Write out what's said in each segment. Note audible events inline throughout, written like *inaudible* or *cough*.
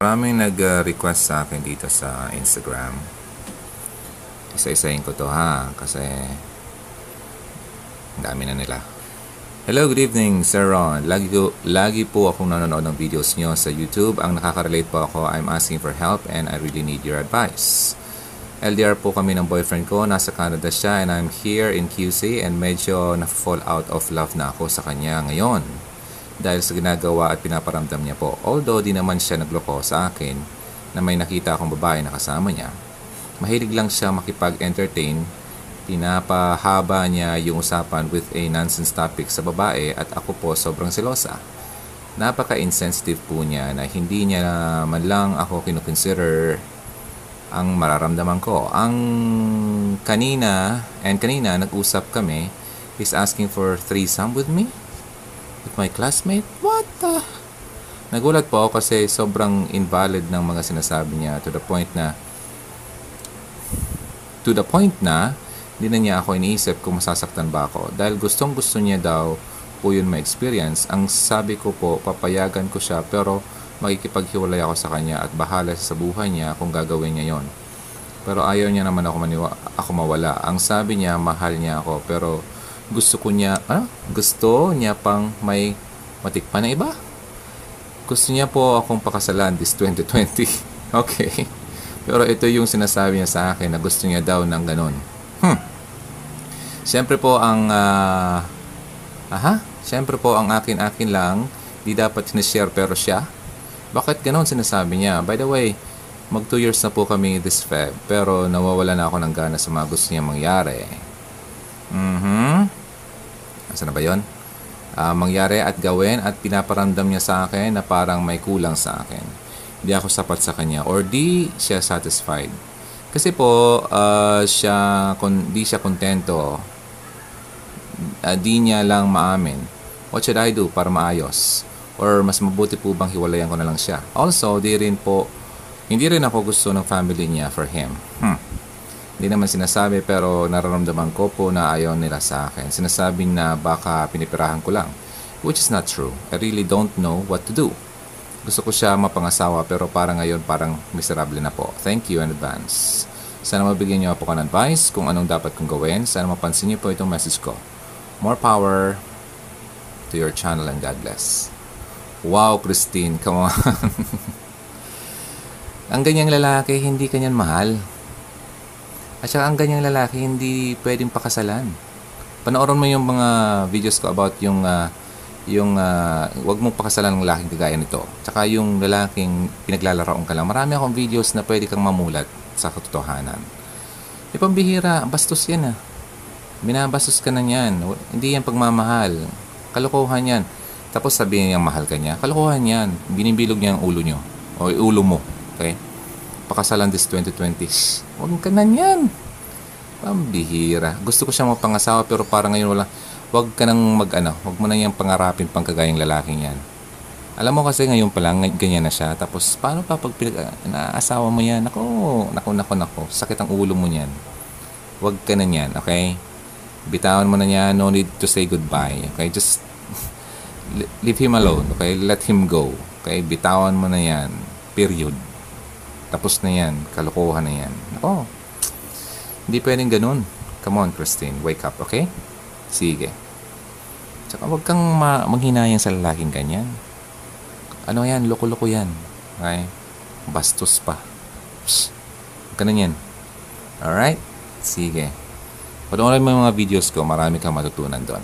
Maraming nag-request sa akin dito sa Instagram. Isa-isahin ko to ha, kasi dami na nila. Hello, good evening, Sir Ron. Lagi, ko, lagi po akong nanonood ng videos nyo sa YouTube. Ang nakaka-relate po ako, I'm asking for help and I really need your advice. LDR po kami ng boyfriend ko, nasa Canada siya and I'm here in QC and medyo na-fall out of love na ako sa kanya ngayon dahil sa ginagawa at pinaparamdam niya po. Although di naman siya nagloko sa akin na may nakita akong babae na kasama niya. Mahilig lang siya makipag-entertain. Pinapahaba niya yung usapan with a nonsense topic sa babae at ako po sobrang selosa. Napaka-insensitive po niya na hindi niya man lang ako kinukonsider ang mararamdaman ko. Ang kanina, and kanina nag-usap kami, is asking for threesome with me with my classmate? What the? Nagulat po ako kasi sobrang invalid ng mga sinasabi niya to the point na to the point na hindi na niya ako iniisip kung masasaktan ba ako dahil gustong gusto niya daw po yun ma-experience. Ang sabi ko po, papayagan ko siya pero makikipaghiwalay ako sa kanya at bahala sa buhay niya kung gagawin niya yon. Pero ayaw niya naman ako, maniwa, ako mawala. Ang sabi niya, mahal niya ako pero gusto ko niya, ah, gusto niya pang may matikpan na iba. Gusto niya po akong pakasalan this 2020. *laughs* okay. Pero ito yung sinasabi niya sa akin na gusto niya daw ng ganun. Hmm. Siyempre po ang, uh, aha, siyempre po ang akin-akin lang, di dapat sinishare pero siya. Bakit ganun sinasabi niya? By the way, mag 2 years na po kami this Feb, pero nawawala na ako ng gana sa mga gusto niya mangyari. Mm-hmm. Asa na ba yon? Uh, mangyari at gawin at pinaparamdam niya sa akin na parang may kulang sa akin. Hindi ako sapat sa kanya or di siya satisfied. Kasi po, uh, siya, kun, di siya kontento. Uh, di niya lang maamin. What should I do para maayos? Or mas mabuti po bang hiwalayan ko na lang siya? Also, di rin po, hindi rin ako gusto ng family niya for him. Hmm. Hindi naman sinasabi pero nararamdaman ko po na ayaw nila sa akin. Sinasabi na baka pinipirahan ko lang. Which is not true. I really don't know what to do. Gusto ko siya mapangasawa pero parang ngayon parang miserable na po. Thank you in advance. Sana mabigyan niyo po ng advice kung anong dapat kong gawin. Sana mapansin niyo po itong message ko. More power to your channel and God bless. Wow, Christine, come on. *laughs* Ang ganyang lalaki, hindi kanyan mahal. At saka ang ganyang lalaki, hindi pwedeng pakasalan. Panoorin mo yung mga videos ko about yung uh, yung uh, wag mong pakasalan ng lalaking kagaya nito. Tsaka yung lalaking pinaglalaroon ka lang. Marami akong videos na pwede kang mamulat sa katotohanan. E pambihira, bastos yan ah. Binabastos ka na yan. Hindi yan pagmamahal. Kalokohan yan. Tapos sabihin niya mahal ka niya. Kalokohan yan. Binibilog niya ang ulo niyo. O ulo mo. Okay? Pakasalan this 2020. Huwag ka na yan. Pambihira. Gusto ko siya mapangasawa pero parang ngayon wala. Huwag ka nang mag ano, huwag mo na yung pangarapin pang kagayang lalaking yan. Alam mo kasi ngayon pa lang, ganyan na siya. Tapos, paano pa pag pinag, naasawa mo yan? Nako, nako, nako, nako. Sakit ang ulo mo niyan. Huwag ka na yan, okay? Bitawan mo na niya. No need to say goodbye. Okay? Just *laughs* leave him alone. Okay? Let him go. Okay? Bitawan mo na yan. Period. Tapos na yan. Kalokohan na yan. Oh, hindi pwedeng ganun. Come on, Christine. Wake up, okay? Sige. Tsaka huwag kang ma- manghinayang sa lalaking ganyan. Ano yan? Loko-loko yan. Okay? Bastos pa. Psst. Ganun yan. Alright? Sige. Panoorin mo yung mga videos ko. Marami kang matutunan doon.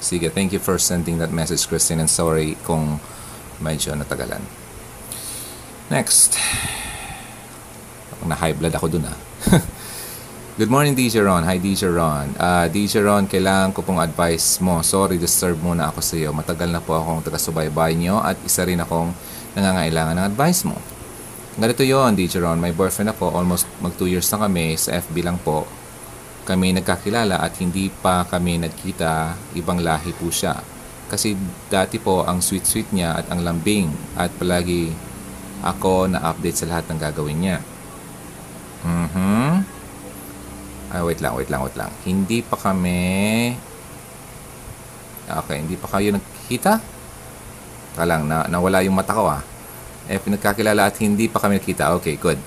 Sige, thank you for sending that message, Christine. And sorry kung medyo natagalan. Next. Na-high blood ako dun ah. *laughs* Good morning, DJ Ron. Hi, DJ Ron. Uh, DJ Ron, kailangan ko pong advice mo. Sorry, disturb muna ako sa iyo. Matagal na po akong taga-subaybay nyo at isa rin akong nangangailangan ng advice mo. Ganito yon DJ Ron. May boyfriend ako. Almost mag 2 years na kami. Sa FB lang po. Kami nagkakilala at hindi pa kami nagkita. Ibang lahi po siya. Kasi dati po ang sweet-sweet niya at ang lambing at palagi ako na update sa lahat ng gagawin niya. Mhm. Ay, wait lang, wait lang, wait lang. Hindi pa kami... Okay, hindi pa kayo nagkita? Ka lang, na, nawala yung mata ko ah. Eh, pinagkakilala at hindi pa kami nakita. Okay, good.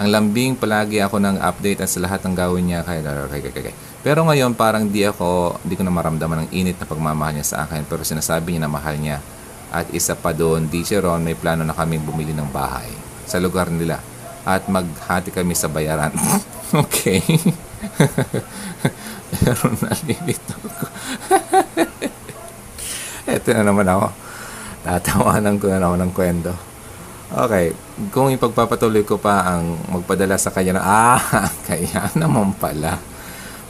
Ang lambing palagi ako ng update at sa lahat ng gawin niya. Kaya, okay, okay, okay. Pero ngayon parang di ako, di ko na maramdaman ng init na pagmamahal niya sa akin. Pero sinasabi niya na mahal niya. At isa pa doon, DJ Ron, may plano na kami bumili ng bahay sa lugar nila. At maghati kami sa bayaran. *laughs* okay. Pero nalilito ko. Ito *laughs* na naman ako. Tatawanan ko na naman ng kwento. Okay, kung ipagpapatuloy ko pa ang magpadala sa kanya na, ah, *laughs* kaya naman pala.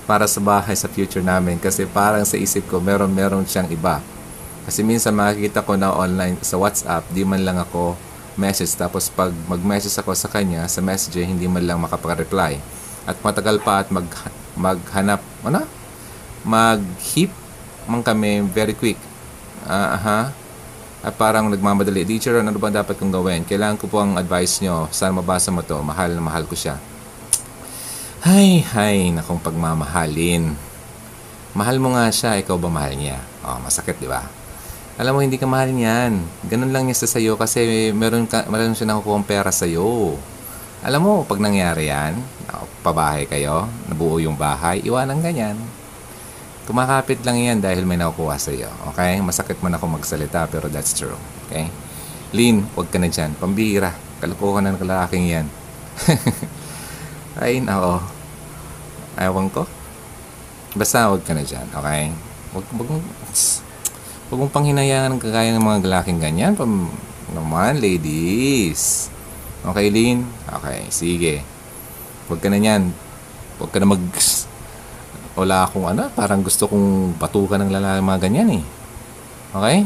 Para sa bahay sa future namin. Kasi parang sa isip ko, meron meron siyang iba. Kasi minsan makikita ko na online sa WhatsApp, di man lang ako message. Tapos pag mag-message ako sa kanya, sa messenger, hindi man lang makapag-reply. At matagal pa at mag, maghanap, ano? Mag-hip man kami very quick. Ah, aha. At parang nagmamadali. Teacher, ano ba dapat kong gawin? Kailangan ko po ang advice nyo. Saan mabasa mo to? Mahal na mahal ko siya. Hay, hay, nakong pagmamahalin. Mahal mo nga siya, ikaw ba mahal niya? Oh, masakit, di ba? Alam mo, hindi ka mahal niyan. Ganun lang niya sa sayo kasi meron, ka, meron siya nakukuha pera sa'yo. Alam mo, pag nangyari yan, pabahay kayo, nabuo yung bahay, iwanan ganyan. Kumakapit lang yan dahil may nakukuha sa iyo. Okay? Masakit man ako magsalita pero that's true. Okay? Lin, huwag ka na dyan. Pambihira. Kalukuhan ng kalaking yan. *laughs* Ay, nako. Ayawan ko. Basta huwag ka na dyan. Okay? Huwag, huwag, huwag mong panghinayangan ng kagaya ng mga lalaking ganyan. Pam, naman, ladies. Okay, Lin? Okay, sige. Huwag ka na yan. Huwag ka na mag wala akong ano, parang gusto kong batukan ng lalaki mga ganyan eh. Okay?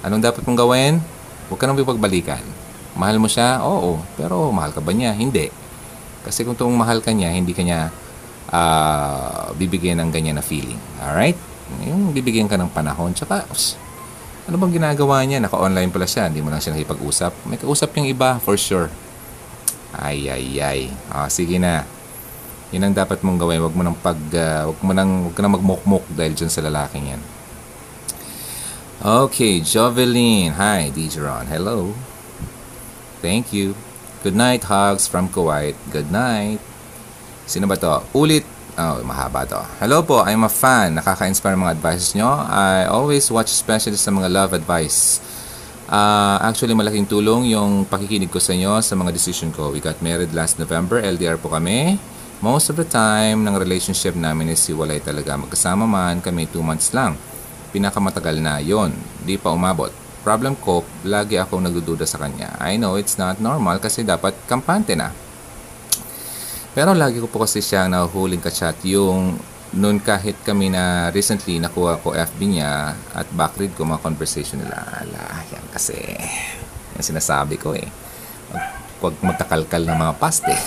Anong dapat mong gawin? Huwag ka nang ipagbalikan. Mahal mo siya? Oo. Pero mahal ka ba niya? Hindi. Kasi kung tuong mahal ka niya, hindi ka niya uh, bibigyan ng ganyan na feeling. Alright? Yung bibigyan ka ng panahon. Tsaka, ano bang ginagawa niya? Naka-online pala siya. Hindi mo lang siya nakipag-usap. May kausap yung iba, for sure. Ay, ay, ay. Ah, sige na. Yun ang dapat mong gawin. Huwag mo nang pag uh, huwag mo nang huwag ka nang magmukmuk dahil diyan sa lalaking 'yan. Okay, Jovelyn. Hi, DJ Ron. Hello. Thank you. Good night, hugs from Kuwait. Good night. Sino ba to? Ulit. Oh, mahaba to. Hello po, I'm a fan. Nakaka-inspire mga advices nyo. I always watch especially sa mga love advice. Uh, actually, malaking tulong yung pakikinig ko sa inyo sa mga decision ko. We got married last November. LDR po kami. Most of the time, ng relationship namin is siwalay talaga. Magkasama man kami 2 months lang. Pinakamatagal na yon Di pa umabot. Problem ko, lagi akong nagdududa sa kanya. I know it's not normal kasi dapat kampante na. Pero lagi ko po kasi siyang nahuhuling ka-chat yung noon kahit kami na recently nakuha ko FB niya at backread ko mga conversation nila. Ala, yan kasi. Yan sinasabi ko eh. Huwag magtakalkal ng mga past eh. *laughs*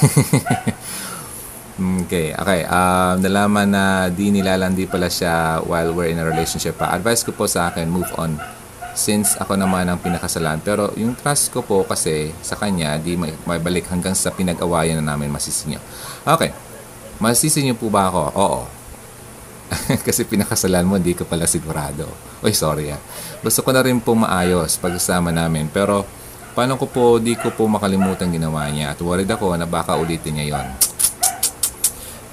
Okay, okay. Uh, nalaman na di nilalandi pala siya while we're in a relationship pa. Advice ko po sa akin, move on. Since ako naman ang pinakasalan. Pero yung trust ko po kasi sa kanya, di may, may balik hanggang sa pinag-awayan na namin masisi niyo. Okay. Masisi niyo po ba ako? Oo. *laughs* kasi pinakasalan mo, di ka pala sigurado. Oy, sorry ah. Gusto ko na rin po maayos pagsasama namin. Pero paano ko po, di ko po makalimutan ginawa niya. At worried ako na baka ulitin niya yon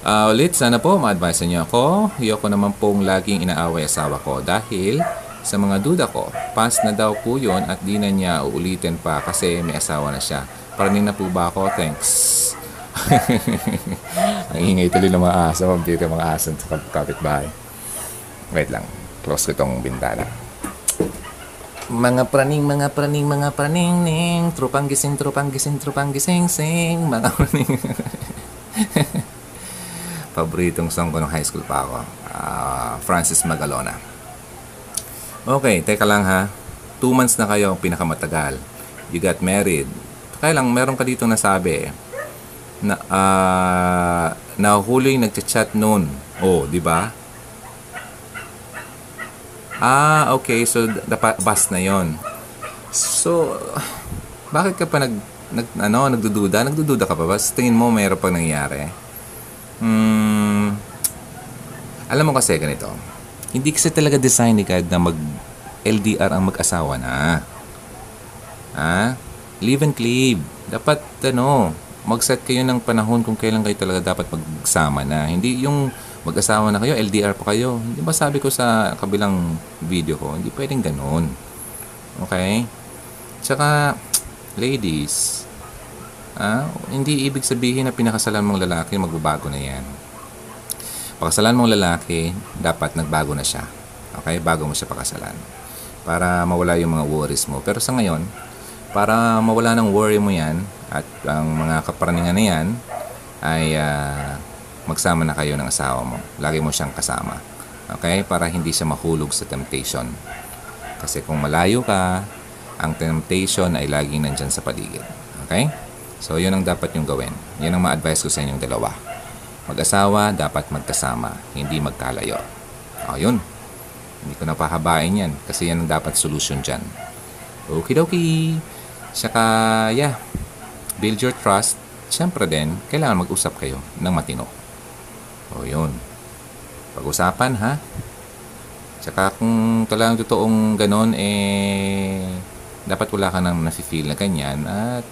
Uh, *tsk* ulit, sana po ma-advise niyo ako. Ayoko naman pong laging inaaway asawa ko dahil sa mga duda ko, past na daw po yun at di na niya uulitin pa kasi may asawa na siya. Paraning na po ba ako? Thanks. *laughs* Ang ingay tuloy ng mga aso. Mabdito mga aso sa kapitbahay. Wait lang. Close ko itong bintana. Mga praning, mga praning, mga praning, ning. Trupang gising, trupang gising, trupang gising, sing. Mga *laughs* praning. paboritong song ko nung high school pa ako. Uh, Francis Magalona. Okay, teka lang ha. Two months na kayo ang pinakamatagal. You got married. Kaya lang, meron ka dito nasabi na uh, nahuli nagchat-chat noon. Oh, di ba? Ah, okay. So, dapat bus na yon. So, bakit ka pa nag, nag ano, nagdududa? Nagdududa ka pa ba? Sa tingin mo, mayroon pang nangyari? Hmm, alam mo kasi ganito, hindi kasi talaga design ni God na mag LDR ang mag-asawa na. Ha? live and cleave. Dapat, ano, mag-set kayo ng panahon kung kailan kayo talaga dapat magsama na. Hindi yung mag-asawa na kayo, LDR pa kayo. Hindi ba sabi ko sa kabilang video ko, hindi pwedeng ganun. Okay? Tsaka, ladies, ah, hindi ibig sabihin na pinakasalan mong lalaki, magbabago na yan. Pakasalan mong lalaki, dapat nagbago na siya. Okay? Bago mo siya pakasalan. Para mawala yung mga worries mo. Pero sa ngayon, para mawala ng worry mo yan, at ang mga kaparaningan na yan, ay uh, magsama na kayo ng asawa mo. Lagi mo siyang kasama. Okay? Para hindi siya mahulog sa temptation. Kasi kung malayo ka, ang temptation ay laging nandyan sa paligid. Okay? So, yun ang dapat yung gawin. Yan ang ma-advise ko sa inyong dalawa. Mag-asawa, dapat magkasama, hindi magkalayo. O, yun. Hindi ko napahabain yan kasi yan ang dapat solution dyan. Okidoki. Saka, yeah, build your trust. Siyempre din, kailangan mag-usap kayo ng matino. O, yun. Pag-usapan, ha? Tsaka kung talagang totoong ganon, eh, dapat wala ka nang nafe-feel na ganyan at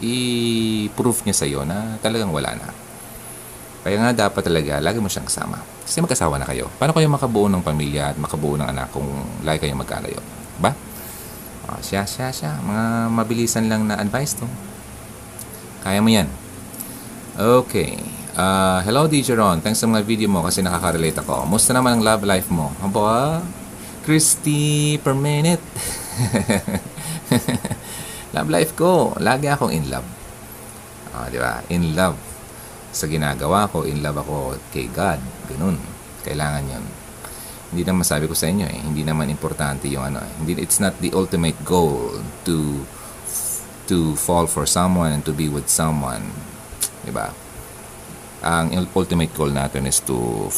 i-proof niya sa'yo na talagang wala na. Kaya nga dapat talaga, lagi mo siyang kasama. Kasi mag-asawa na kayo. Paano kayo makabuo ng pamilya at makabuo ng anak kung lagi kayong magkalayo? Ba? O, siya, siya, siya. Mga mabilisan lang na advice to. Kaya mo yan. Okay. Uh, hello, DJ Ron. Thanks sa mga video mo kasi nakaka-relate ako. Musta naman ang love life mo? Aba, Christy per minute. *laughs* love life ko. Lagi akong in love. Oh, di ba? In love sa ginagawa ko, in love ako kay God. Ganun. Kailangan yon. Hindi naman sabi ko sa inyo eh, hindi naman importante yung ano. Eh. Hindi, it's not the ultimate goal to to fall for someone and to be with someone. Diba? Ang ultimate goal natin is to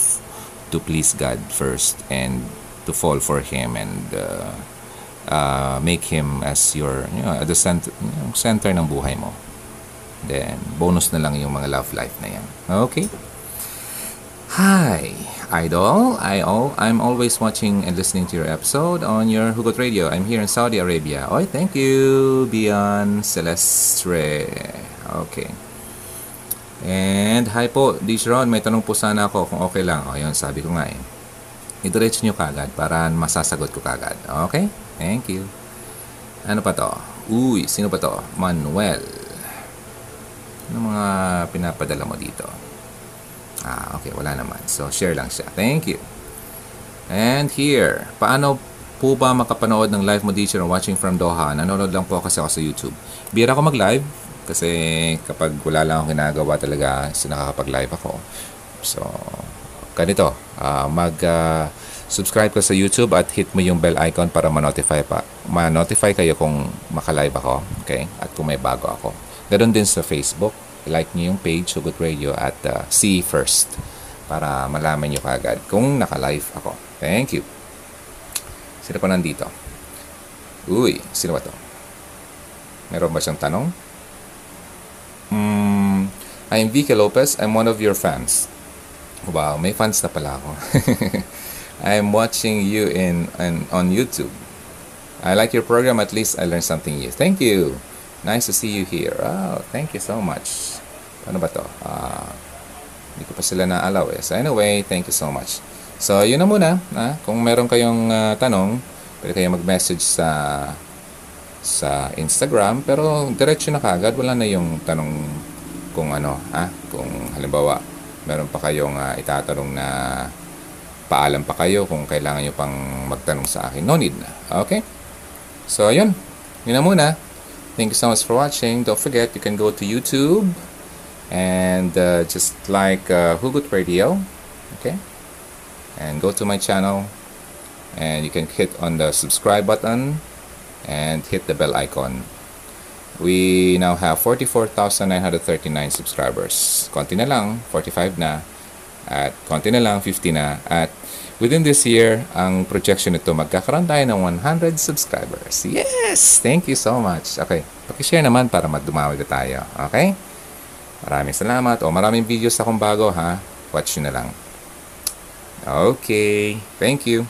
to please God first and to fall for Him and uh, uh, make Him as your, you know, the center, center ng buhay mo. Then, bonus na lang yung mga love life na yan. Okay? Hi, Idol. I all, I'm always watching and listening to your episode on your Hugot Radio. I'm here in Saudi Arabia. Oy, thank you, Bian Celestre. Okay. And hi po, Dishron, may tanong po sana ako kung okay lang. O, yun, sabi ko nga eh. Idiretso nyo kagad para masasagot ko kagad. Okay? Thank you. Ano pa to? Uy, sino pa to? Manuel. Ano mga pinapadala mo dito? Ah, okay, wala naman. So, share lang siya. Thank you. And here, paano po ba makapanood ng live mo teacher watching from Doha? Nanonood lang po kasi ako sa YouTube. Bira ako mag-live kasi kapag wala lang akong ginagawa talaga, nakakapag-live ako. So, ganito, uh, mag uh, subscribe ka sa YouTube at hit mo yung bell icon para ma-notify pa. Ma-notify kayo kung maka-live ako, okay? At kung may bago ako. Ganon din sa Facebook. Like niyo yung page Hugot Radio at uh, see first para malaman niyo kagad kung naka-live ako. Thank you. Sino pa nandito? Uy, sino ba to? Meron ba siyang tanong? Mm, I'm Vicky Lopez. I'm one of your fans. Wow, may fans na pala ako. *laughs* I'm watching you in, in on YouTube. I like your program. At least I learned something new. Thank you. Nice to see you here. Oh, thank you so much. Ano ba to? Uh, hindi ko pa sila naalaw eh. So anyway, thank you so much. So yun na muna. Ha? Kung meron kayong uh, tanong, pwede kayo mag-message sa sa Instagram. Pero diretso na kagad. Wala na yung tanong kung ano. Ha? Kung halimbawa, meron pa kayong uh, itatanong na paalam pa kayo kung kailangan nyo pang magtanong sa akin. No need na. Okay? So, yun. Yun na muna. Thank you so much for watching. Don't forget, you can go to YouTube and uh, just like uh, Hugot Radio, okay? And go to my channel and you can hit on the subscribe button and hit the bell icon. We now have 44,939 subscribers. Konti na lang, 45 na. At konti na lang, 50 na. At within this year, ang projection nito, magkakaroon tayo ng 100 subscribers. Yes! Thank you so much. Okay, pakishare naman para madumawi na tayo. Okay? Maraming salamat. O, maraming videos akong bago, ha? Watch nyo na lang. Okay. Thank you.